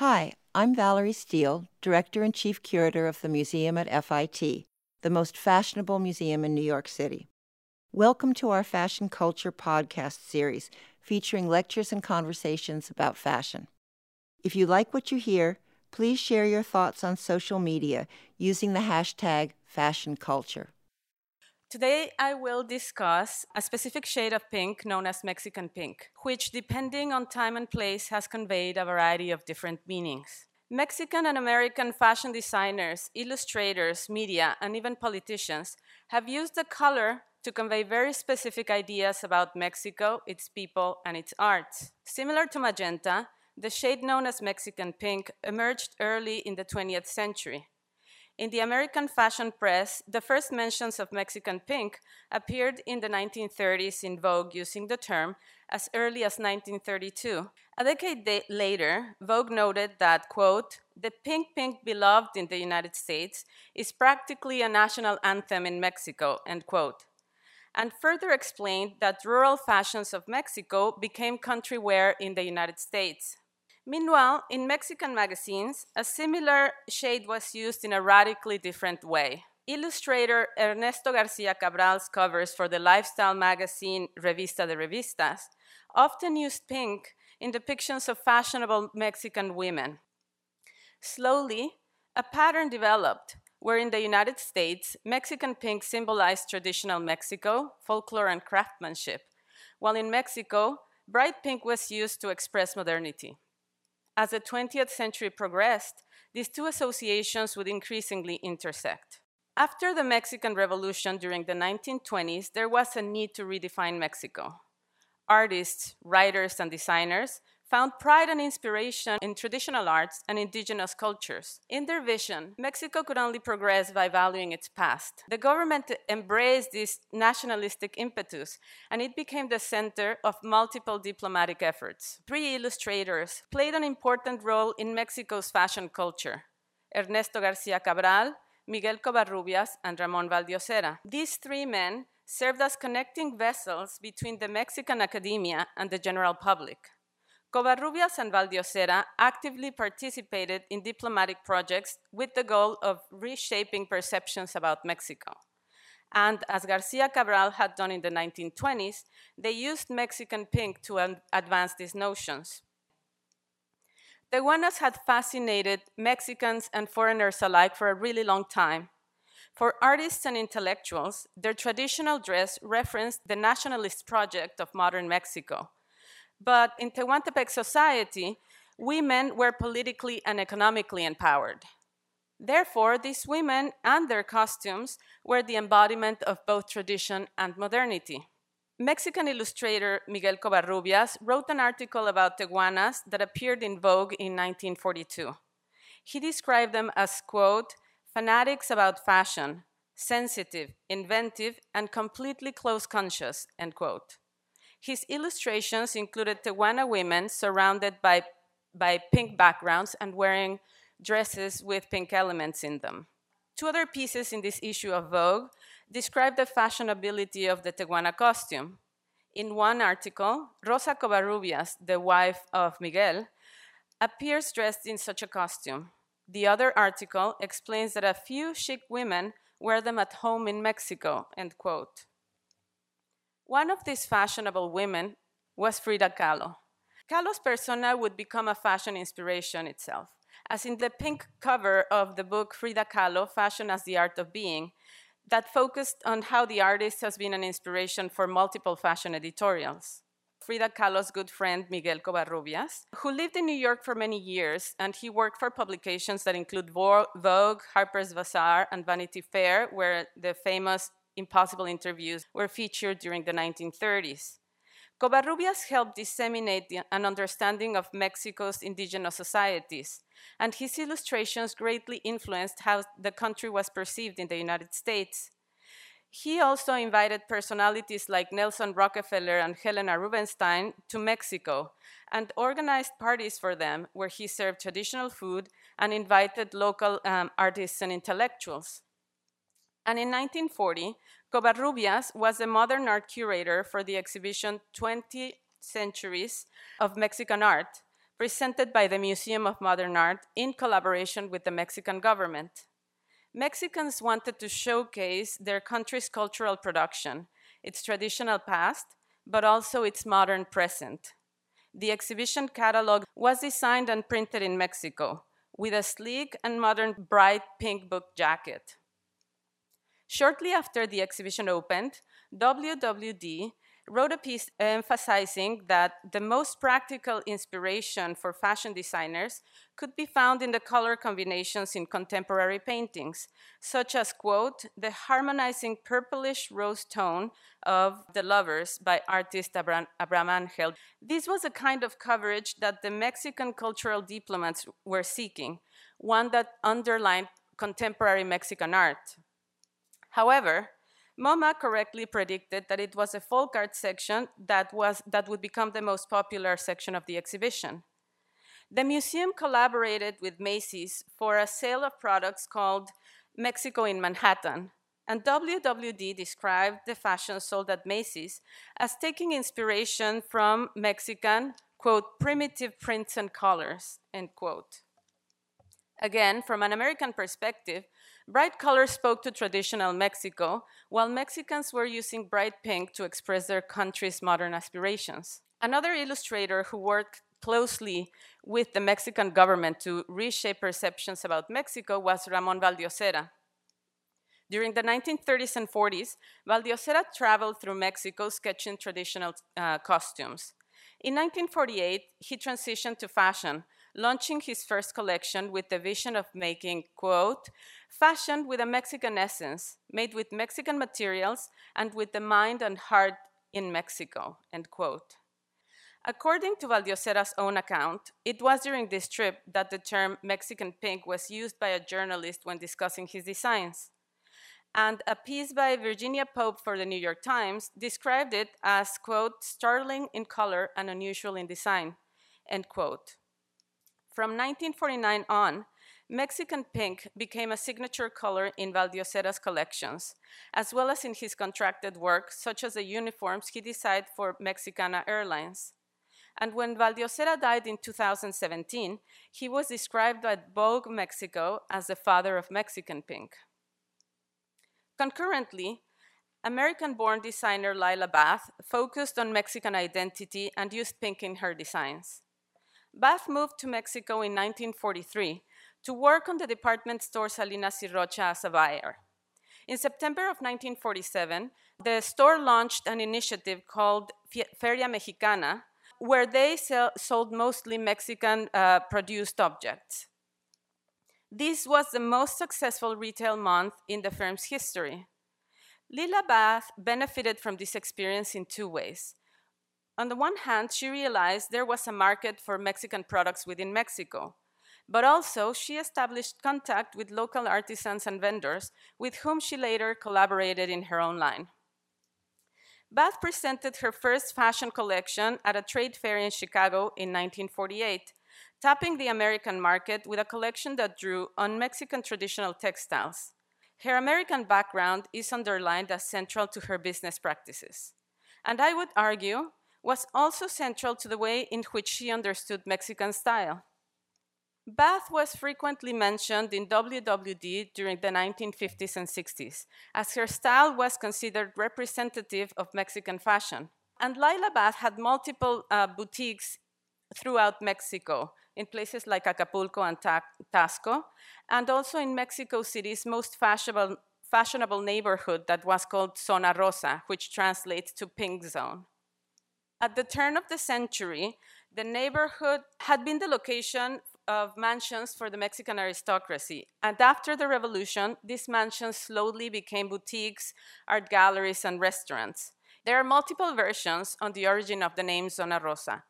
Hi, I'm Valerie Steele, Director and Chief Curator of the museum at FIT, the most fashionable museum in New York City. Welcome to our Fashion Culture podcast series featuring lectures and conversations about fashion. If you like what you hear, please share your thoughts on social media using the hashtag fashion culture. Today, I will discuss a specific shade of pink known as Mexican pink, which, depending on time and place, has conveyed a variety of different meanings. Mexican and American fashion designers, illustrators, media, and even politicians have used the color to convey very specific ideas about Mexico, its people, and its arts. Similar to magenta, the shade known as Mexican pink emerged early in the 20th century. In the American fashion press, the first mentions of Mexican pink appeared in the 1930s in Vogue using the term as early as 1932. A decade later, Vogue noted that, quote, the pink pink beloved in the United States is practically a national anthem in Mexico, end quote. And further explained that rural fashions of Mexico became country wear in the United States. Meanwhile, in Mexican magazines, a similar shade was used in a radically different way. Illustrator Ernesto Garcia Cabral's covers for the lifestyle magazine Revista de Revistas often used pink in depictions of fashionable Mexican women. Slowly, a pattern developed where in the United States, Mexican pink symbolized traditional Mexico, folklore, and craftsmanship, while in Mexico, bright pink was used to express modernity. As the 20th century progressed, these two associations would increasingly intersect. After the Mexican Revolution during the 1920s, there was a need to redefine Mexico. Artists, writers, and designers found pride and inspiration in traditional arts and indigenous cultures. In their vision, Mexico could only progress by valuing its past. The government embraced this nationalistic impetus, and it became the center of multiple diplomatic efforts. Three illustrators played an important role in Mexico's fashion culture Ernesto Garcia Cabral, Miguel Covarrubias, and Ramon Valdiosera. These three men served as connecting vessels between the Mexican academia and the general public. Covarrubias and Valdiosera actively participated in diplomatic projects with the goal of reshaping perceptions about Mexico. And as Garcia Cabral had done in the 1920s, they used Mexican pink to advance these notions. The Tehuanas had fascinated Mexicans and foreigners alike for a really long time. For artists and intellectuals, their traditional dress referenced the nationalist project of modern Mexico but in Tehuantepec society, women were politically and economically empowered. Therefore, these women and their costumes were the embodiment of both tradition and modernity. Mexican illustrator Miguel Covarrubias wrote an article about Tehuanas that appeared in Vogue in 1942. He described them as, quote, fanatics about fashion, sensitive, inventive, and completely clothes conscious, end quote. His illustrations included Tehuana women surrounded by, by pink backgrounds and wearing dresses with pink elements in them. Two other pieces in this issue of Vogue describe the fashionability of the Tehuana costume. In one article, Rosa Covarrubias, the wife of Miguel, appears dressed in such a costume. The other article explains that a few chic women wear them at home in Mexico, end quote. One of these fashionable women was Frida Kahlo. Kahlo's persona would become a fashion inspiration itself, as in the pink cover of the book Frida Kahlo, Fashion as the Art of Being, that focused on how the artist has been an inspiration for multiple fashion editorials. Frida Kahlo's good friend Miguel Covarrubias, who lived in New York for many years, and he worked for publications that include Vogue, Harper's Bazaar, and Vanity Fair, where the famous impossible interviews were featured during the 1930s. Covarrubias helped disseminate the, an understanding of Mexico's indigenous societies, and his illustrations greatly influenced how the country was perceived in the United States. He also invited personalities like Nelson Rockefeller and Helena Rubinstein to Mexico and organized parties for them where he served traditional food and invited local um, artists and intellectuals. And in 1940, Covarrubias was the modern art curator for the exhibition 20 Centuries of Mexican Art, presented by the Museum of Modern Art in collaboration with the Mexican government. Mexicans wanted to showcase their country's cultural production, its traditional past, but also its modern present. The exhibition catalog was designed and printed in Mexico with a sleek and modern bright pink book jacket. Shortly after the exhibition opened, WWD wrote a piece emphasizing that the most practical inspiration for fashion designers could be found in the color combinations in contemporary paintings, such as, quote, the harmonizing purplish rose tone of The Lovers by artist Abraham, Abraham Angel. This was a kind of coverage that the Mexican cultural diplomats were seeking, one that underlined contemporary Mexican art. However, MoMA correctly predicted that it was a folk art section that, was, that would become the most popular section of the exhibition. The museum collaborated with Macy's for a sale of products called Mexico in Manhattan, and WWD described the fashion sold at Macy's as taking inspiration from Mexican, quote, primitive prints and colors, end quote. Again, from an American perspective, bright colors spoke to traditional Mexico, while Mexicans were using bright pink to express their country's modern aspirations. Another illustrator who worked closely with the Mexican government to reshape perceptions about Mexico was Ramon Valdiosera. During the 1930s and 40s, Valdiosera traveled through Mexico sketching traditional uh, costumes. In 1948, he transitioned to fashion, launching his first collection with the vision of making, quote, fashion with a Mexican essence, made with Mexican materials and with the mind and heart in Mexico, end quote. According to Valdiosera's own account, it was during this trip that the term Mexican pink was used by a journalist when discussing his designs. And a piece by Virginia Pope for the New York Times described it as, quote, startling in color and unusual in design, end quote. From 1949 on, Mexican pink became a signature color in Valdiosera's collections, as well as in his contracted work, such as the uniforms he designed for Mexicana Airlines. And when Valdiosera died in 2017, he was described by Vogue Mexico as the father of Mexican pink. Concurrently, American born designer Lila Bath focused on Mexican identity and used pink in her designs. Bath moved to Mexico in 1943 to work on the department store Salinas y Rocha as a buyer. In September of 1947, the store launched an initiative called Feria Mexicana, where they sell, sold mostly Mexican uh, produced objects. This was the most successful retail month in the firm's history. Lila Bath benefited from this experience in two ways. On the one hand, she realized there was a market for Mexican products within Mexico, but also she established contact with local artisans and vendors with whom she later collaborated in her own line. Bath presented her first fashion collection at a trade fair in Chicago in 1948, tapping the American market with a collection that drew on Mexican traditional textiles. Her American background is underlined as central to her business practices, and I would argue was also central to the way in which she understood Mexican style. Bath was frequently mentioned in WWD during the 1950s and 60s, as her style was considered representative of Mexican fashion. And Lila Bath had multiple uh, boutiques throughout Mexico, in places like Acapulco and Ta Taxco, and also in Mexico City's most fashionable, fashionable neighborhood that was called Zona Rosa, which translates to Pink Zone. At the turn of the century, the neighborhood had been the location of mansions for the Mexican aristocracy. And after the revolution, these mansions slowly became boutiques, art galleries, and restaurants. There are multiple versions on the origin of the name Zona Rosa.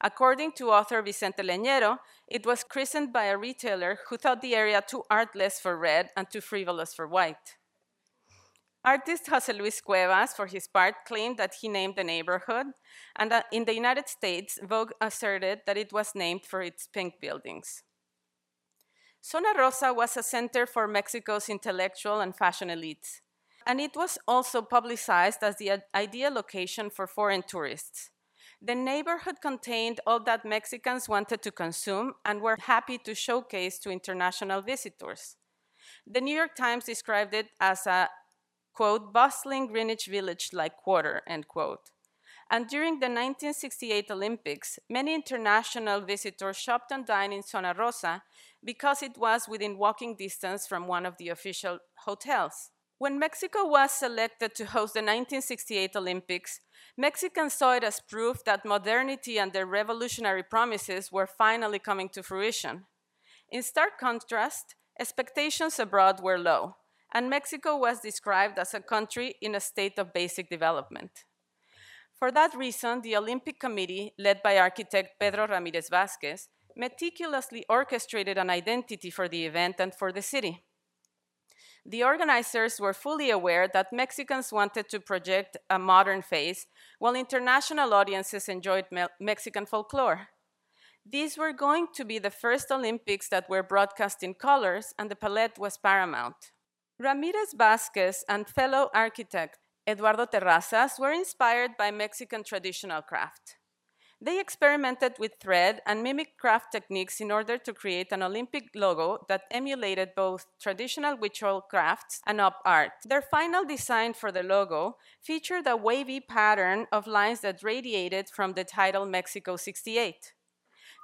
According to author Vicente Leñero, it was christened by a retailer who thought the area too artless for red and too frivolous for white. Artist Jose Luis Cuevas, for his part, claimed that he named the neighborhood, and that in the United States, Vogue asserted that it was named for its pink buildings. Zona Rosa was a center for Mexico's intellectual and fashion elites, and it was also publicized as the ideal location for foreign tourists. the neighborhood contained all that Mexicans wanted to consume and were happy to showcase to international visitors. The New York Times described it as a, quote, bustling Greenwich Village like quarter, end quote. And during the 1968 Olympics, many international visitors shopped and dined in Zona Rosa because it was within walking distance from one of the official hotels. When Mexico was selected to host the 1968 Olympics, Mexicans saw it as proof that modernity and their revolutionary promises were finally coming to fruition. In stark contrast, expectations abroad were low, and Mexico was described as a country in a state of basic development. For that reason, the Olympic Committee, led by architect Pedro Ramirez Vázquez, meticulously orchestrated an identity for the event and for the city. The organizers were fully aware that Mexicans wanted to project a modern face, while international audiences enjoyed me Mexican folklore. These were going to be the first Olympics that were broadcast in colors, and the palette was paramount. Ramirez Vázquez and fellow architect Eduardo Terrazas were inspired by Mexican traditional craft. They experimented with thread and mimic craft techniques in order to create an Olympic logo that emulated both traditional ritual crafts and op art. Their final design for the logo featured a wavy pattern of lines that radiated from the title Mexico 68.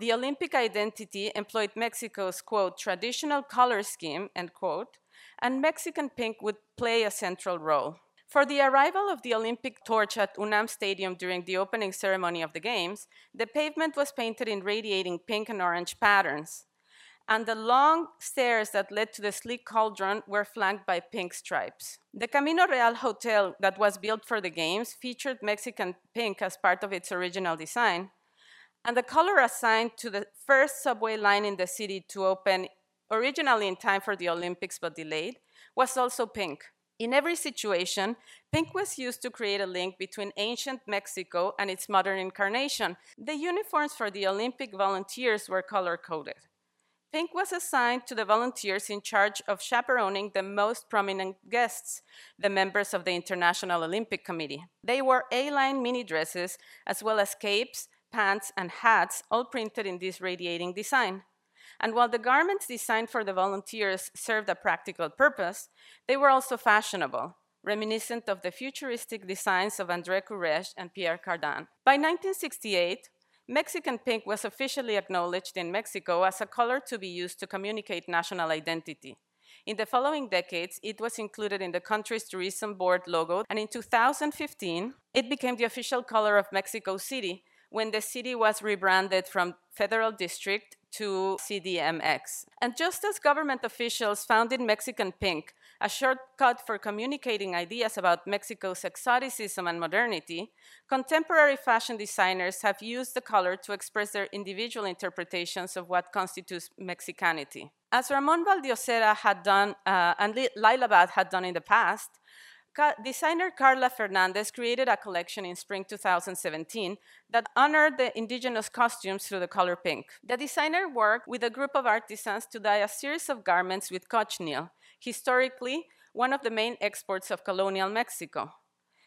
The Olympic identity employed Mexico's, quote, traditional color scheme, end quote, and Mexican pink would play a central role. For the arrival of the Olympic torch at UNAM Stadium during the opening ceremony of the Games, the pavement was painted in radiating pink and orange patterns, and the long stairs that led to the sleek cauldron were flanked by pink stripes. The Camino Real Hotel that was built for the Games featured Mexican pink as part of its original design, and the color assigned to the first subway line in the city to open originally in time for the Olympics but delayed was also pink. In every situation, pink was used to create a link between ancient Mexico and its modern incarnation. The uniforms for the Olympic volunteers were color coded. Pink was assigned to the volunteers in charge of chaperoning the most prominent guests, the members of the International Olympic Committee. They wore A line mini dresses, as well as capes, pants, and hats, all printed in this radiating design. And while the garments designed for the volunteers served a practical purpose, they were also fashionable, reminiscent of the futuristic designs of André Courrèges and Pierre Cardin. By 1968, Mexican pink was officially acknowledged in Mexico as a color to be used to communicate national identity. In the following decades, it was included in the country's tourism board logo, and in 2015, it became the official color of Mexico City when the city was rebranded from Federal District to CDMX. And just as government officials found in Mexican pink a shortcut for communicating ideas about Mexico's exoticism and modernity, contemporary fashion designers have used the color to express their individual interpretations of what constitutes Mexicanity. As Ramon Valdiosera had done uh, and Lila Bath had done in the past, designer Carla Fernandez created a collection in spring 2017 that honored the indigenous costumes through the color pink. The designer worked with a group of artisans to dye a series of garments with cochineal, historically one of the main exports of colonial Mexico.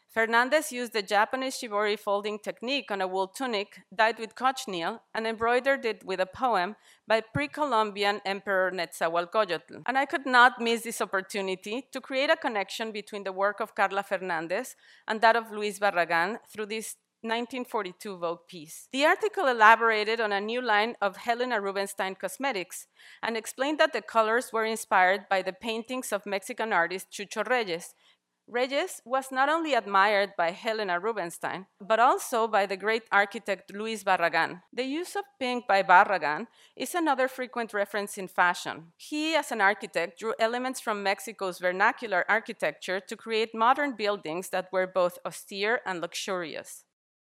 Fernandez used the Japanese shibori folding technique on a wool tunic dyed with cochineal and embroidered it with a poem by pre-Columbian Emperor Netzahualcoyotl. And I could not miss this opportunity to create a connection between the work of Carla Fernandez and that of Luis Barragan through this 1942 Vogue piece. The article elaborated on a new line of Helena Rubinstein cosmetics and explained that the colors were inspired by the paintings of Mexican artist Chucho Reyes, Reyes was not only admired by Helena Rubinstein, but also by the great architect Luis Barragan. The use of pink by Barragan is another frequent reference in fashion. He, as an architect, drew elements from Mexico's vernacular architecture to create modern buildings that were both austere and luxurious.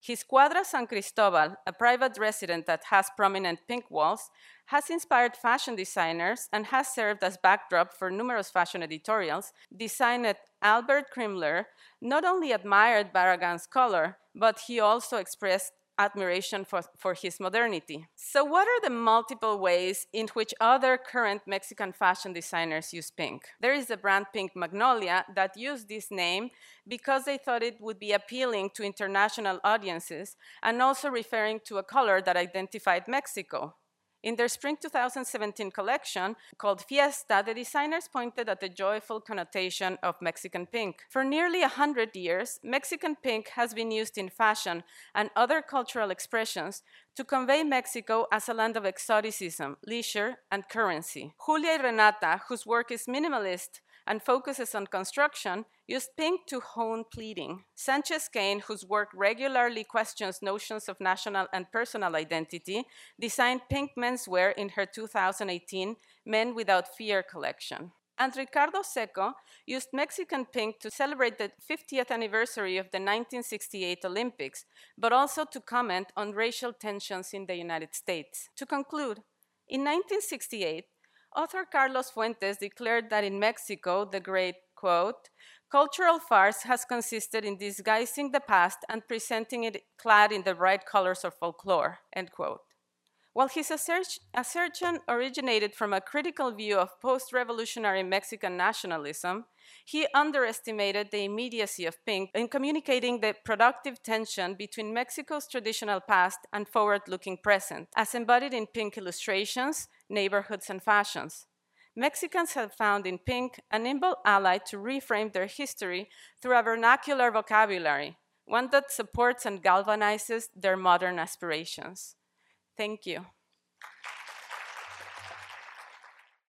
His Cuadra San Cristobal, a private residence that has prominent pink walls, has inspired fashion designers and has served as backdrop for numerous fashion editorials. Designer Albert Kriemler not only admired Barragan's color, but he also expressed admiration for, for his modernity. So, what are the multiple ways in which other current Mexican fashion designers use pink? There is the brand Pink Magnolia that used this name because they thought it would be appealing to international audiences and also referring to a color that identified Mexico. In their spring 2017 collection called Fiesta, the designers pointed at the joyful connotation of Mexican pink. For nearly 100 years, Mexican pink has been used in fashion and other cultural expressions to convey Mexico as a land of exoticism, leisure, and currency. Julia y Renata, whose work is minimalist and focuses on construction, used pink to hone pleading. Sanchez Kane, whose work regularly questions notions of national and personal identity, designed pink menswear in her 2018 Men Without Fear collection. And Ricardo Seco used Mexican pink to celebrate the 50th anniversary of the 1968 Olympics, but also to comment on racial tensions in the United States. To conclude, in 1968, author Carlos Fuentes declared that in Mexico, the great, quote, cultural farce has consisted in disguising the past and presenting it clad in the bright colors of folklore, end quote. While his assertion originated from a critical view of post revolutionary Mexican nationalism, he underestimated the immediacy of pink in communicating the productive tension between Mexico's traditional past and forward looking present, as embodied in pink illustrations, neighborhoods, and fashions. Mexicans have found in pink a nimble ally to reframe their history through a vernacular vocabulary, one that supports and galvanizes their modern aspirations. Thank you.